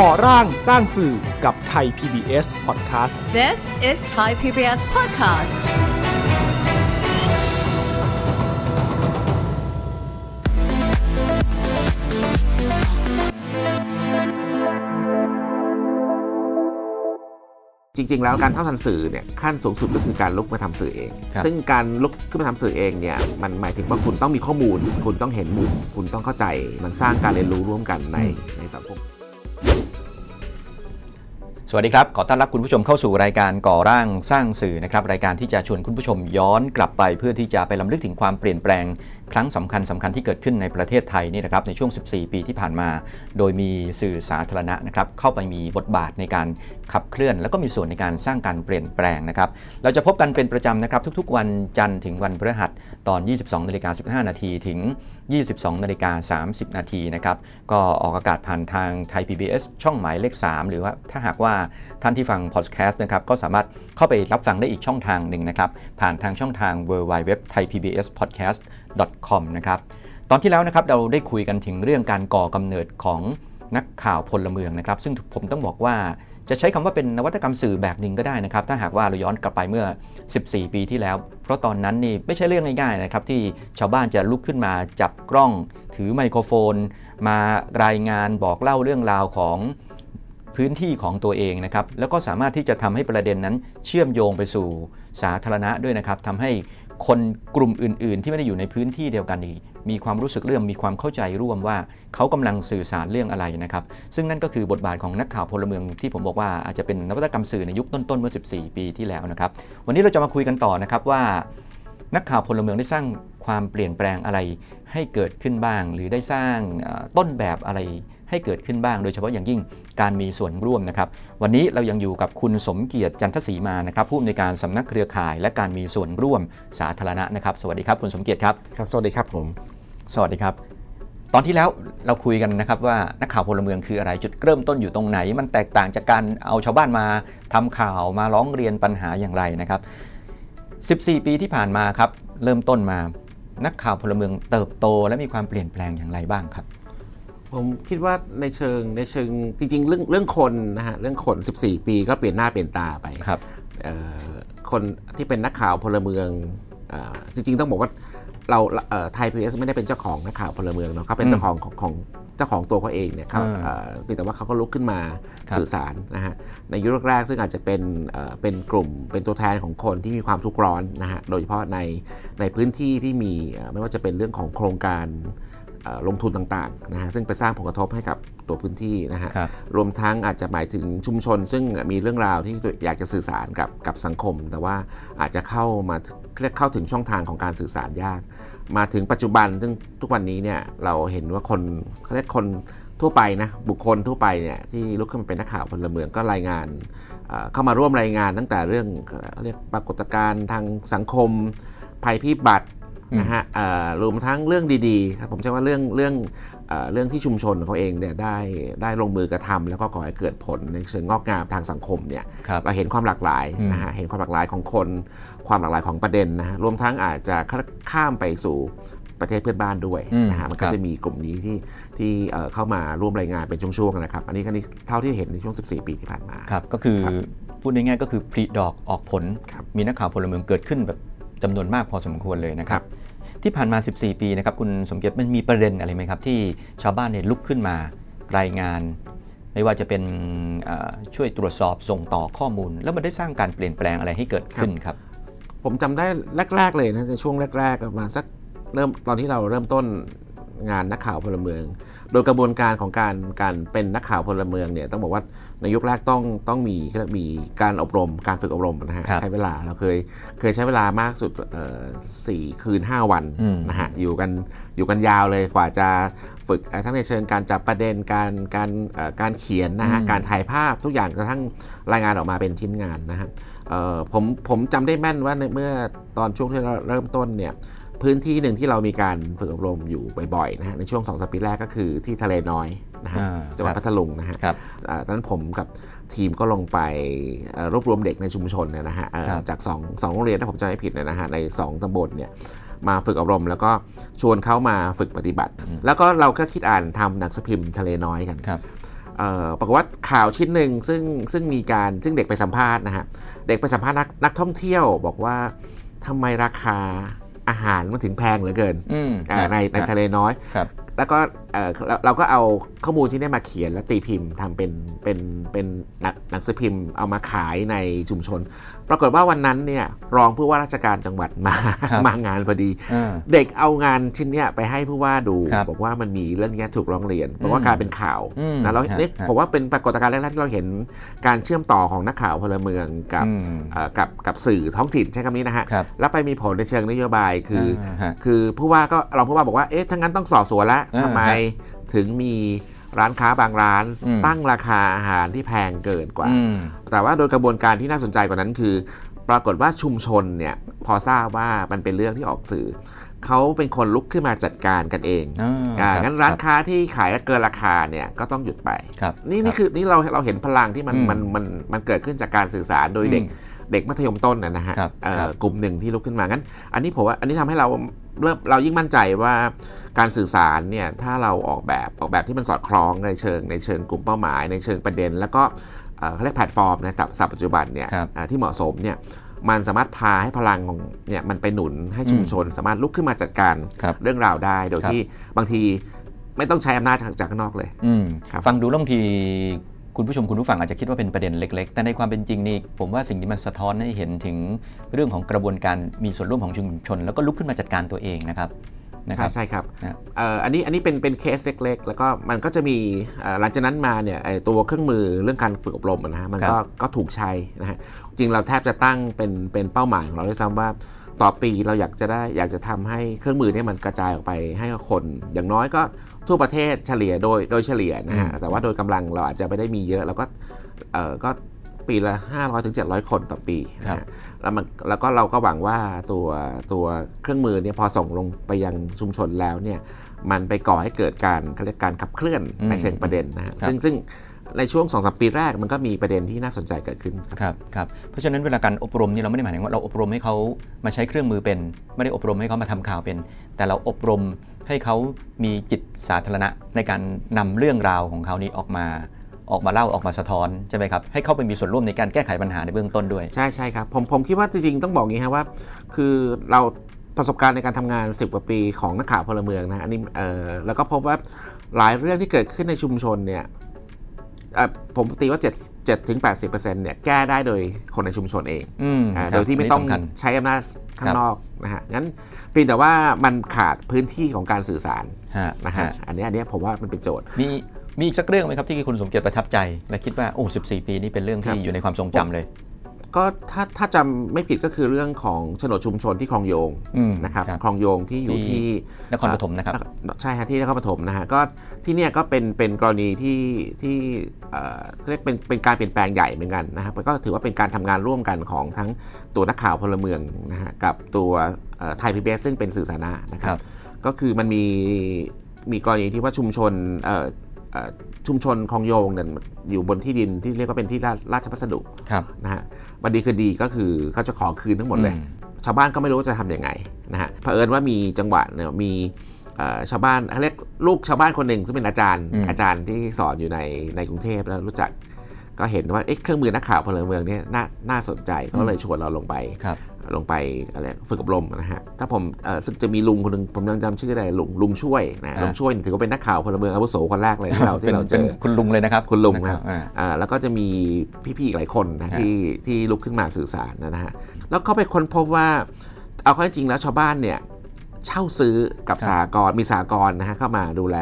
ก่อร่างสร้างสื่อกับไทย PBS Podcast This is Thai PBS Podcast จริง ๆ แล้วการเข้าทำสื่อเนี่ยขั้นสูงสุดก็คือการลุกมาทำสื่อเองครับซึ่งการลุกขึ้นมาทำสื่อเองเนี่ยมันหมายถึงว่าคุณต้องมีข้อมูล คุณต้องเห็นมุมคุณต้องเข้าใจ มันสร้างการเรียนรู้ร่วมกันในในสังคม สวัสดีครับ ขอต้อนรับคุณผู้ชมเข้าสู่รายการก่อร่างสร้างสื่อนะครับ รายการที่จะชวนคุณผู้ชมย้อนกลับไป เพื่อที่จะไปลำลึกถึงความเปลี่ยนแปลง ครั้งสำคัญสำคัญที่เกิดขึ้นในประเทศไทยนี่นะครับในช่วง 14 ปีที่ผ่านมา โดยมีสื่อสาธารณะนะครับเข้าไปมีบทบาทในการขับเคลื่อน แล้วก็มีส่วนในการสร้างการเปลี่ยนแปลงนะครับ เราจะพบกันเป็นประจำนะครับทุกๆ วันจันทร์ถึงวันพฤหัส ตอน 22นาฬิกา15 นาทีถึง 22นาฬิกา30 นาทีนะครับ ก็ออกอากาศผ่านทางไทย PBS ช่องหมายเลข 3 หรือว่าถ้าหากว่าท่านที่ฟังพอดแคสต์นะครับ ก็สามารถเข้าไปรับฟังได้อีกช่องทางหนึ่งนะครับ ผ่านทางช่องทาง w w w t h a i p b s p o d c a s t com นะครับ ตอนที่แล้วนะครับเราได้คุยกันถึงเรื่องการก่อกำเนิดของนักข่าวพลเมืองนะครับ ซึ่งผมต้องบอกว่า จะใช้คำว่าเป็นนวัตกรรมสื่อแบบหนึ่งก็ได้นะครับ ถ้าหากว่าเราย้อนกลับไปเมื่อ 14 ปีที่แล้ว เพราะตอนนั้นนี่ไม่ใช่เรื่องง่ายๆนะครับที่ชาวบ้านจะลุกขึ้นมาจับกล้อง ถือไมโครโฟน มารายงานบอกเล่าเรื่องราวของพื้นที่ของตัวเองนะครับ แล้วก็สามารถที่จะทำให้ประเด็นนั้น เชื่อมโยงไปสู่สาธารณะด้วยนะครับทำให้คนกลุ่มอื่น ๆ ที่ไม่ได้อยู่ในพื้นที่เดียวกันนี่ มีความรู้สึกเรื่องมีความเข้าใจร่วมว่าเขากำลังสื่อสารเรื่องอะไรนะครับซึ่งนั่นก็คือบทบาทของนักข่าวพลเมืองที่ผมบอกว่าอาจจะเป็นนวัตกรรมสื่อในยุคต้นๆเมื่อ 14 ปีที่แล้วนะครับ วันนี้เราจะมาคุยกันต่อนะครับว่า นักข่าวพลเมืองได้สร้างความเปลี่ยนแปลงอะไรให้เกิดขึ้นบ้าง หรือได้สร้างต้นแบบอะไรให้เกิดขึ้นบ้าง โดยเฉพาะอย่างยิ่งการมีส่วนร่วมนะครับ วันนี้เรายังอยู่กับคุณสมเกียรติจันทศรีมานะครับผู้อำนวยการสำนักเครือข่าย และการมีส่วนร่วมสาธารณะนะครับ สวัสดีครับคุณสมเกียรติครับครับ สวัสดีครับผม สวัสดีครับ ตอนที่แล้วเราคุยกันนะครับว่านักข่าวพลเมืองคืออะไรจุดเริ่มต้นอยู่ตรงไหน มันแตกต่างจากการเอาชาวบ้านมาทำข่าวมาร้องเรียนปัญหาอย่างไรนะครับ 14 ปีที่ผ่านมาครับเริ่มต้นมานักข่าวพลเมืองเติบโตและมีความเปลี่ยนแปลงอย่างไรบ้างครับ ผมคิดว่าในเชิงในเชิงจริง ๆ เรื่องเรื่องคนนะฮะเรื่องคน 14 ปีก็เปลี่ยนหน้าเปลี่ยนตาไปครับคนที่เป็นนักข่าวพลเมืองออจริง ๆ ต้องบอกว่า เราไทยพีเอสไม่ได้เป็นเจ้าของนักข่าวพลเมืองเนาะเขาเป็นเจ้าของของของเจ้าของตัวเขาเองเนี่ยเขาอ่าเอ่อเพียงแต่ว่าเขาก็ลุกขึ้นมาครับสื่อสารนะฮะในยุคแรกๆซึ่งอาจจะเป็นเอ่อเป็นกลุ่มเป็นตัวแทนของคนที่มีความทุกข์ร้อนนะฮะโดยเฉพาะในในพื้นที่ที่มีเอ่อไม่ว่าจะเป็นเรื่องของโครงการเอ่อ ลงทุนต่างๆนะฮะซึ่งไปสร้างผลกระทบให้กับตัวพื้นที่นะฮะครับรวมทั้งอาจจะหมายถึงชุมชน ซึ่งมีเรื่องราวที่อยากจะสื่อสารกับกับสังคม แต่ว่าอาจจะเข้ามาเรียกเข้าถึงช่องทางของการสื่อสารยาก มาถึงปัจจุบันซึ่งทุกวันนี้เนี่ยเราเห็นว่าคนเขาเรียกคนทั่วไปนะบุคคลทั่วไปเนี่ยที่ลุกขึ้นมาเป็นนักข่าวพลเมืองก็รายงานเอ่อเข้ามาร่วมรายงานตั้งแต่เรื่องเอ่อเรียกปรากฏการณ์ทางสังคม ภัยพิบัติ นะฮะเอ่อรวมทั้งเรื่องดีๆครับผมใช้ว่าเรื่องเรื่องเอ่อเรื่องที่ชุมชนเขาเองเนี่ยได้ได้ลงมือกระทำแล้วก็ก่อให้เกิดผลในเชิงงอกงามทางสังคมเนี่ยครับเราเห็นความหลากหลายอืมนะฮะเห็นความหลากหลายของคนความหลากหลายของประเด็นนะฮะรวมทั้งอาจจะข้ามไปสู่ประเทศเพื่อนบ้านด้วยอืมนะฮะมันคก็รับจะมีกลุ่มนี้ที่ที่เอ่อเข้ามาร่วมรายงานเป็นช่วงๆนะครับ อันนี้ก็นี่เท่าที่เห็นในช่วง 14 ปีที่ผ่านมาครับก็คือครับพูดง่ายๆก็คือผลิดอกออกผลครับมีนักข่าวพลเมืองเกิดขึ้นแบบจำนวนมากพอสมควรเลยนะคครัรับบ ที่ผ่านมา 14 ปีนะครับคุณสมเกียรติมันมีประเด็นอะไรไหมครับ ที่ชาวบ้านเนี่ยลุกขึ้นมารายงาน ไม่ว่าจะเป็นช่วยตรวจสอบส่งต่อข้อมูล แล้วมันได้สร้างการเปลี่ยนแปลงอะไรให้เกิดขึ้นครับ ผมจำได้แรก ๆ เลยนะในช่วงแรก ๆ ประมาณสักเริ่มตอนที่เราเริ่มต้น งานนักข่าวพลเมือง โดยกระบวนการของการการเป็นนักข่าวพลเมืองเนี่ยต้องบอกว่าในยุคแรกต้องต้องมีเขาเรียกมีการอบรมการฝึกอบรมนะฮะครับใช้เวลาเราเคยเคยใช้เวลามากสุดเอ่อสี่คืน 5 วันอืมนะฮะอยู่กันอยู่กันยาวเลยกว่าจะฝึกเอ่อทั้งในเชิงการจับประเด็นการการเอ่อการเขียนนะฮะการถ่ายภาพทุกอย่างกระทั่งรายงานออกมาเป็นชิ้นงานนะฮะเอ่อผมผมจำได้แม่นว่าในเมื่อตอนช่วงที่เราเริ่มต้นเนี่ย พื้นที่หนึ่งที่เรามีการฝึกอบรมอยู่บ่อยๆนะฮะในช่วง2องสปีแรกก็คือที่ทะเลน้อยนะฮะอ่าจังหวัดครับพัทลุงนะฮะครับอ่าตอนนั้นผมกับทีมก็ลงไปเอ่อรวบรวมเด็กในชุมชนเนี่ยนะฮะเอ่อครับจากสองสองโรงเรียนถ้าผมจำไม่ผิดเนี่ยนะฮะในสองตำบลเนี่ยมาฝึกอบรม แล้วก็ชวนเขามาฝึกปฏิบัติ แล้วก็เราก็คิดอ่านทำหนังสือพิมพ์ทะเลน้อยกันครับเอ่อปรากฏว่าข่าวชิ้นหนึ่งซึ่งซึ่งมีการซึ่งเด็กไปสัมภาษณ์นะฮะเด็กไปสัมภาษณ์นักนักท่องเที่ยวบอกว่าทำไมราคา อาหารมันถึงแพงเหลือเกินอืมอ่าในในทะเลน้อยครับแล้วก็ เอ่อเราเราก็เอาข้อมูลที่ได้มาเขียนและตีพิมพ์ทำเป็นเป็นเป็นหนังหนังสือพิมพ์เอามาขายในชุมชน ปรากฏว่าวันนั้นเนี่ยรองผู้ว่าราชการจังหวัดมาครับมางานพอดีอ่าเด็กเอางานชิ้นเนี้ยไปให้ผู้ว่าดูครับบอกว่ามันมีเรื่องเนี้ยถูกร้องเรียนบอกอืว่ามกลายเป็นข่าวอืมนะเราฮะเนี่ยฮะผมว่าเป็นปรากฏการณ์แรกๆที่เราเห็นการเชื่อมต่อของนักข่าวพลเมืองกับอืมเอ่อกับกับสื่อท้องถิ่นใช้คำนี้นะฮะครับแล้วไปมีผลในเชิงนโยบายคืออ่าฮะคือผู้ว่าก็รองผู้ว่าบอกว่าเอ๊ะทั้างนั้นต้องสอบสวนแล้วอ่าทำไมถึงมีร้านค้าบางร้านอืมตั้งราคาอาหารที่แพงเกินกว่าอืมแต่ว่าโดยกระบวนการที่น่าสนใจกว่านั้นคือ ปรากฏว่าชุมชนเนี่ยพอทราบว่ามันเป็นเรื่องที่ออกสื่อเขาเป็นคนลุกขึ้นมาจัดการกันเองอ่าอ่าครับงั้นร้านครับค้าที่ขายเกินราคาเนี่ยก็ต้องหยุดไปครับนี่นี่รับคือนี่เราเราเห็นพลังที่มันอืมมันมันมันเกิดขึ้นจากการสื่อสารโดยเด็กอืม เด็กมัธยมต้นนะนะฮะครับเอ่อครับกลุ่มหนึ่งที่ลุกขึ้นมางั้น อันนี้ผมว่าอันนี้ทำให้เราเริ่มเรายิ่งมั่นใจว่าการสื่อสารเนี่ยถ้าเราออกแบบออกแบบที่มันสอดคล้องในเชิง ในเชิงกลุ่มเป้าหมาย ในเชิงประเด็น แล้วก็เอ่อเขาเรียกแพลตฟอร์มนะศัพท์ศัพท์ปัจจุบันเนี่ยครับอ่าที่เหมาะสมเนี่ยมันสามารถพาให้พลังของเนี่ยมันไปหนุนให้ชุมชน สามารถลุกขึ้นมาจัดการครับเรื่องราวได้ โดยครับที่บางทีไม่ต้องใช้อำนาจจากจากข้างนอกเลยอืมครับฟังดูแล้วบางที คุณผู้ชมคุณผู้ฟังอาจจะคิดว่าเป็นประเด็นเล็ก ๆ แต่ในความเป็นจริงนี่ผมว่าสิ่งที่มันสะท้อนให้เห็นถึงเรื่องของกระบวนการมีส่วนร่วมของชุมชน แล้วก็ลุกขึ้นมาจัดการตัวเองนะครับนะคใช่รับใช่ครับนะเอ่ออันนี้อันนี้เป็นเป็นเคสเล็ก ๆ แล้วก็มันก็จะมีเอ่อหลังจากนั้นมาเนี่ยไอ้ตัวเครื่องมือเรื่องการฝึกอบรมอะนะฮะมันก็ครับก็ถูกใช้นะฮะจริงเราแทบจะตั้งเป็นเป็นเป้าหมายของเราด้วยซ้ำว่าต่อปีเราอยากจะได้อยากจะทำให้เครื่องมือเนี่ยมันกระจายออกไปให้กับคนอย่างน้อยก็ ทั่วประเทศเฉลี่ยโดยโดยเฉลี่ยนะฮะอืมแต่ว่าโดยกำลังเราอาจจะไม่ได้มีเยอะเราก็เอ่อก็ปีละ 500ถึง700 คนต่อปีนะฮะแล้วมันแล้วก็เราก็หวังว่าตัวตัวเครื่องมือเนี่ยพอส่งลงไปยังชุมชนแล้วเนี่ยมันไปก่อให้เกิดการเขาเรียกการขับเคลื่อนอืมในเชิงประเด็นนะฮะครับซึ่งซึ่ง ในช่วง2อสปีแรกมันก็มีประเด็นที่น่าสนใจเกิดขึ้นครับครับครับเพราะฉะนั้นเวลาการอบรมนี่เราไม่ได้หมายถึงว่าเราอบรมให้เขามาใช้เครื่องมือเป็น ไม่ได้อบรมให้เขามาทำข่าวเป็น แต่เราอบรมให้เขามีจิตสาธารณะในการนำเรื่องราวของเขานี้ออกมาออกมาเล่าออกมาสะท้อนใช่ไหมครับให้เขาไปมีส่วนร่วมในการแก้ไขปัญหาในเบื้องต้นด้วย ใช่ใช่ครับผมผมคิดว่าจริงๆต้องบอกอย่างนี้ครับว่า คือเราประสบการณ์ในการทำงาน 10 กว่าปีของนักข่าวพลเมืองนะอันนี้เอ่อแล้วก็พบว่าหลายเรื่องที่เกิดขึ้นในชุมชนเนี่ยเอ่อ ผมตีว่า7 7ถึง80%เนี่ยแก้ได้โดยคนในชุมชนเองอืมอ่าครับโดยที่ไม่ต้องนนี้สำคัญใช้อำนาจข้าครังบนอกนะฮะงั้นเพียงแต่ว่ามันขาดพื้นที่ของการสื่อสารฮะนะฮะฮะอันนี้อันนี้ผมว่ามันเป็นโจทย์มีมีอีกสักเรื่องไหมครับที่คุณสมเกียรติประทับใจ และคิดว่าโอ้14 ปีนี่เป็นเรื่องครัที่บอยู่ในความทรงจำเลย ก็ถ้าถ้าจำไม่ผิดก็คือเรื่องของโฉนดชุมชนที่คลองโยงอืมนะครับครับคลองโยงที่อยู่ที่ที่นครปฐมนะครับใช่ฮะที่นครปฐมนะฮะก็ที่เนี่ยก็เป็นเป็นกรณีที่ที่เอ่อเรียกเป็นเป็นการเปลี่ยนแปลงใหญ่เหมือนกันนะครับมันก็ถือว่าเป็นการทำงานร่วมกันของทั้งตัวนักข่าวพลเมืองนะฮะกับตัวไทยพีบีซึ่งเป็นสื่อสาธารณะนะคครัรับบก็คือมันมีมีกรณีที่ว่าชุมชนเอ่อเอ่อ ชุมชนคลองโยงเนี่ยอยู่บนที่ดินที่เรียกว่าเป็นที่ราราชพัสดุครับนะฮะวันดีคือดีก็คือเขาจะขอคืนทั้งหมดเลยอืมชาวบ้านก็ไม่รู้ว่าจะทำยังไงนะฮะเผอิญว่ามีจังหวะเนี่ยมีเอ่อชาวบ้านเขาเรียกลูกชาวบ้านคนหนึ่งซึ่งเป็นอาจารย์อืมอาจารย์ที่สอนอยู่ในในกรุงเทพแล้วรู้จักก็เห็นว่าเอ๊ะเครื่องมือนักข่าวพลเมืองเนี่ยน่าน่าสนใจก็เลยชวนเราลงไปครับ ลงไปอะไรฝึกอบรมนะฮะถ้าผมเอ่อซึ่งจะมีลุงคนหนึ่งผมยังจำชื่อได้ลุงลุงช่วยนะอ่าลุงช่วยถือว่าเป็นนักข่าวพลเมืองอาวุโสคนแรกเลยที่เราที่เราเจป็นอป็นคุณลุงเลยนะครับคุณลุงนะครับอ่าอ่าแล้วก็จะมีพี่ๆอีกหลายคนนะฮะที่ที่ลุกขึ้นมาสื่อสารนะฮะแล้วเขาไปค้นพบว่าเอาเข้าจริงๆแล้วชาวบ้านเนี่ยเช่าซื้อกับสหกรณ์มีสหกรณ์นะฮะเข้ามาดูแล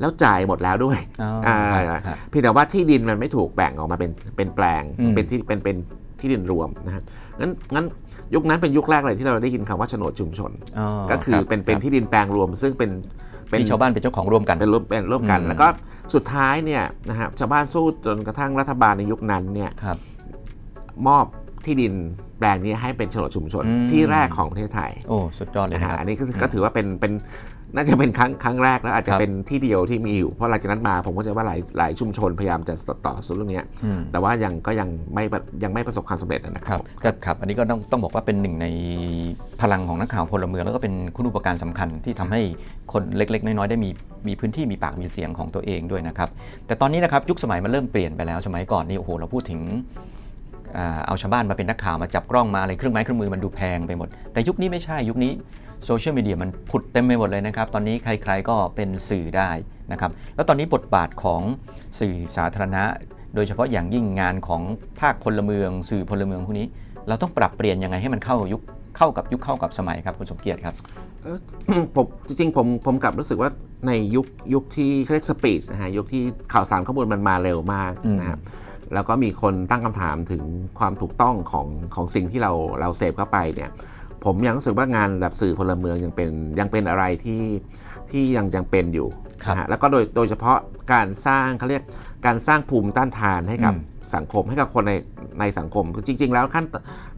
แล้วจ่ายหมดแล้วด้วยอ๋ออ่าครับครับเพียงแต่ว่าที่ดินมันไม่ถูกแบ่งออกมาเป็นเป็นแปลงอืมเป็นที่เป็นเป็นที่ดินรวมนะฮะงั้นงั้น ยุคนั้นเป็นยุคแรกเลยที่เราได้ยินคำว่าโฉนดชุมชนอ๋อก็คือรับเป็นเป็นรับที่ดินแปลงรวม ซึ่งเป็นเป็นที่ชาวบ้านเป็นเจ้าของร่วมกันเป็นร่วมเป็นร่วมกันอืมแล้วก็สุดท้ายเนี่ยนะฮะชาวบ้านสู้จนกระทั่งรัฐบาลในยุคนั้นเนี่ยครับมอบที่ดินแปลงนี้ให้เป็นโฉนดชุมชนอืมที่แรกของประเทศไทยโอ้สุดยอดเลยนะนะฮะครับอันนี้ก็ก็ถือว่าเป็นเป็น น่าจะเป็นครั้งครั้งแรกแล้วอาจจะครับเป็นที่เดียวที่มีอยู่เพราะหลังจากนั้นมาผมก็จะว่าหลายหลายชุมชนพยายามจะต่อต่อสู้เรื่องเนี้ยอืมแต่ว่ายังก็ยังไม่ประยังไม่ประสบความสำเร็จนะคครัรับบก็ครับ อันนี้ก็ต้องต้องบอกว่าเป็นหนึ่งในพลังของนักข่าวพลเมือง แล้วก็เป็นคุณอุปการสำคัญที่ทำให้คนเล็ก ๆ น้อยๆได้มีมีพื้นที่มีปากมีเสียงของตัวเองด้วยนะครับ แต่ตอนนี้นะครับยุคสมัยมันเริ่มเปลี่ยนไปแล้วสมัยก่อนนี่โอ้โหเราพูดถึงอ่า เอาชาวบ้านมาเป็นนักข่าวมาจับกล้องมาอะไรเครื่องไม้เครื่องมือมันดูแพงไปหมด แต่ยุคนี้ไม่ใช่ยุคนี้โซเชียลมีเดียมันผุดเต็มไปหมดเลยนะครับ ตอนนี้ใครๆก็เป็นสื่อได้นะครับ แล้วตอนนี้บทบาทของสื่อสาธารณะ โดยเฉพาะอย่างยิ่งงานของภาคพลเมือง สื่อพลเมืองพวกนี้ เราต้องปรับเปลี่ยนยังไงให้มันเข้ายุคเข้ากับยุคเข้ากับสมัยครับคุณสมเกียรติครับเอ่อผมจริงๆผมผมกลับรู้สึกว่าในยุคยุคที่เขาเรียกสปีดนะฮะยุคที่ข่าวสารข้อมูลมันมาเร็วมากอืมนะครับ แล้วก็มีคนตั้งคำถามถึงความถูกต้องของของสิ่งที่เราเราเสพเข้าไปเนี่ยผมยังรู้สึกว่างานแบบสื่อพลเมืองยังเป็นยังเป็นอะไรที่ที่ยังยังเป็นอยู่ครับนะฮะแล้วก็โดยโดยเฉพาะการสร้างเขาเรียกการสร้างภูมิต้านทานให้กับอืมสังคมให้กับคนในในสังคม จริง ๆ แล้วขั้น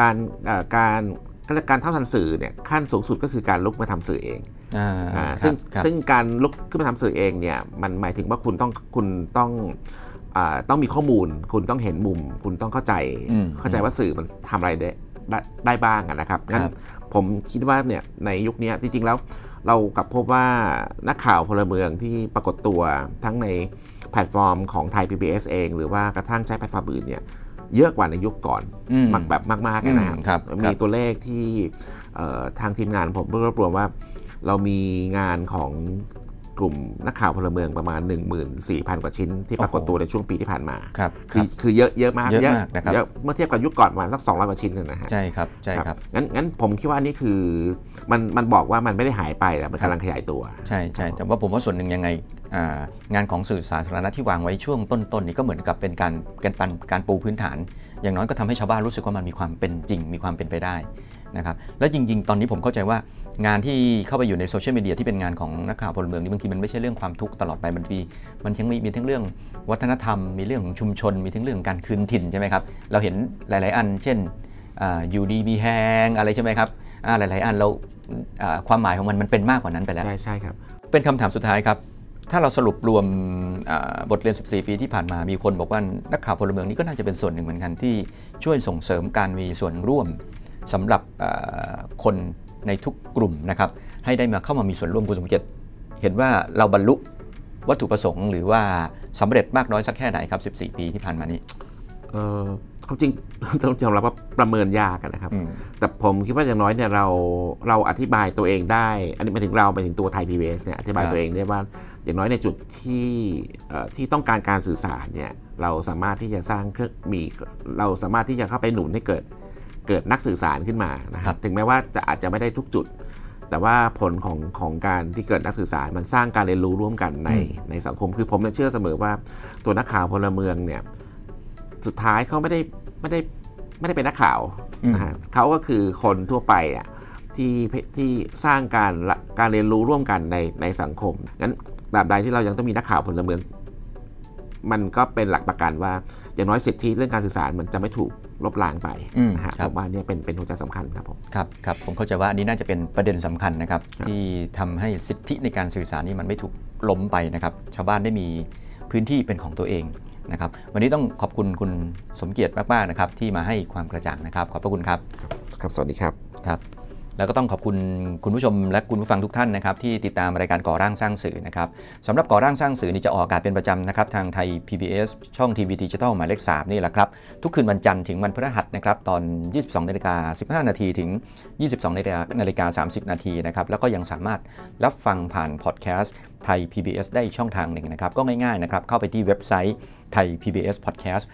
การเอ่อการเขาเรียกการเท่าทันสื่อเนี่ยขั้นสูงสุดก็คือการลุกมาทำสื่อเองอ่าอ่าครัซึ่งบครับซึ่งการลุกขึ้นมาทำสื่อเองเนี่ยมันหมายถึงว่าคุณต้องคุณต้องอา ต้องมีข้อมูล คุณต้องเห็นมุม คุณต้องเข้าใจอืมเข้าใจว่าสื่อมันทำอะไรได้ได้ได้บ้างอะนะครับงั้นครับผมคิดว่าเนี่ยในยุคนี้จริงๆแล้วเรากลับพบว่านักข่าวพลเมืองที่ปรากฏตัวทั้งในแพลตฟอร์มของไทย PBS เอง หรือว่ากระทั่งใช้แพลตฟอร์มอื่นเนี่ยเยอะกว่าในยุคก่อนอืมมากแบบมากๆเลยนะครับอืมครับมีครับตัวเลขที่เอ่อทางทีมงานผมรวบรวมว่า เรามีงานของ กลุ่มนักข่าวพลเมืองประมาณ 14,000 กว่าชิ้นที่ปรากฏตัวในช่วงปีที่ผ่านมาครับคคืรัอบคือเยอะเยอะมากเยอะมากนะครับเยอะเมื่อเทียบกับยุคก่อนประมาณสัก 200 กว่าชิ้นนะฮะใช่ครับใช่ครับงั้นงั้นผมคิดว่านี่คือมันมันบอกว่ามันไม่ได้หายไปแต่มันกำลังขยายตัว ใช่ใช่แต่ว่าผมว่าส่วนหนึ่งยังไงอ่างานของสื่อสาธารณะที่วางไว้ช่วงต้นๆนี่ก็เหมือนกับเป็นการการปันการปูพื้นฐาน อย่างน้อยก็ทำให้ชาวบ้านรู้สึกว่ามันมีความเป็นจริง มีความเป็นไปได้ นะครับแล้วจริง ๆ ตอนนี้ผมเข้าใจว่างานที่เข้าไปอยู่ในโซเชียลมีเดียที่เป็นงานของนักข่าวพลเมืองนี่บางทีมันไม่ใช่เรื่องความทุกข์ตลอดไปบางทีมันยังมีมีทั้งเรื่องวัฒนธรรม มีเรื่องของชุมชน มีทั้งเรื่องของการคืนถิ่นใช่ไหมครับเราเห็นหลาย ๆ อัน เช่นอาอยู่ดีมีแฮงอะไรใช่ไหมครับอ่าหลาย ๆ อันเราอ่าความหมายของมันมันเป็นมากกว่านั้นไปแล้วใช่ใช่ครับเป็นคำถามสุดท้ายครับถ้าเราสรุปรวมอ่าบทเรียน 14 ปีที่ผ่านมา มีคนบอกว่านักข่าวพลเมืองนี่ก็น่าจะเป็นส่วนหนึ่งเหมือนกันที่ช่วยส่งเสริมการมีส่วนร่วม สำหรับอ่าคนในทุกกลุ่มนะครับให้ได้มาเข้ามามีส่วนร่วมคุณสมเกียรติเห็นว่าเราบรรลุวัตถุประสงค์หรือว่าสำเร็จมากน้อยสักแค่ไหนครับ 14 ปีที่ผ่านมานี้เออความจริงต้องยอมรับว่าประเมินยากอะนะครับอืมแต่ผมคิดว่าอย่างน้อยเนี่ยเราเราอธิบายตัวเองได้ อันนี้หมายถึงเราหมายถึงตัวไทยพีบีเนี่ยอธิบายครับตัวเองได้ว่าอย่างน้อยในจุดที่เอ่อที่ต้องการการสื่อสารเนี่ยเราสามารถที่จะสร้างเครื่องมีเราสามารถที่จะเข้าไปหนุนให้เกิด เกิดนักสื่อสารขึ้นมานะคครัรับบถึงแม้ว่าจะอาจจะไม่ได้ทุกจุด แต่ว่าผลของของการที่เกิดนักสื่อสารมันสร้างการเรียนรู้ร่วมกันในอืมในสังคม คือผมเนี่ยเชื่อเสมอว่าตัวนักข่าวพลเมืองเนี่ยสุดท้ายเขาไม่ได้ไม่ได้ไม่ได้เป็นนักข่าวอืมนะฮะเขาก็คือคนทั่วไปอะที่ที่สร้างการละการเรียนรู้ร่วมกันในในสังคมงั้นตราบใดที่เรายังต้องมีนักข่าวพลเมือง มันก็เป็นหลักประกันว่า อย่างน้อยสิทธิเรื่องการสื่อสารมันจะไม่ถูกลบล้างไปอืมนะฮะครัผบมว่าเนี่ยเป็นเป็นหัวใจสำคัญครับผมครับครับผมเข้าใจว่าอันนี้น่าจะเป็นประเด็นสำคัญนะครับครับที่ทำให้สิทธิในการสื่อสารนี่มันไม่ถูกล้มไปนะครับ ชาวบ้านได้มีพื้นที่เป็นของตัวเองนะครับ วันนี้ต้องขอบคุณคุณสมเกียรติมากๆนะครับ ที่มาให้ความกระจ่างนะครับ ขอบพระคุณครับ ครับสวัสดีครับครับ แล้วก็ต้องขอบคุณคุณผู้ชมและคุณผู้ฟังทุกท่านนะครับที่ติดตามรายการก่อร่างสร้างสื่อนะครับสำหรับก่อร่างสร้างสื่อนี่จะออกอากาศเป็นประจำนะครับทางไทย PBS ช่องทีวีดิจิทัลหมายเลข3นี่แหละครับทุกคืนวันจันทร์ถึงวันพฤหัสนะครับตอน 22นาฬิกา15 นาทีถึง 22นาฬิกานาฬิกา30 นาทีนะครับแล้วก็ยังสามารถรับฟังผ่านพอดแคสต์ไทย PBS ได้อีกช่องทางหนึ่งนะครับก็ง่ายๆนะครับเข้าไปที่เว็บไซต์ไทย PBS Podcast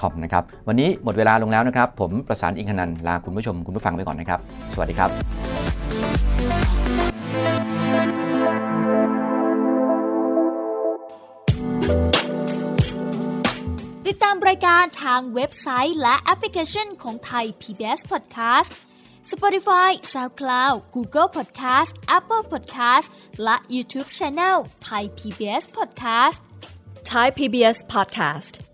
com นะครับ วันนี้หมดเวลาลงแล้วนะครับ ผมประสานอิงคนันท์ลาคุณผู้ชมคุณผู้ฟังไปก่อนนะครับ สวัสดีครับติดตามรายการทางเว็บไซต์และแอปพลิเคชันของไทย PBS Podcast Spotify SoundCloud Google Podcast Apple Podcast และ YouTube Channel Thai PBS Podcast Thai PBS podcast.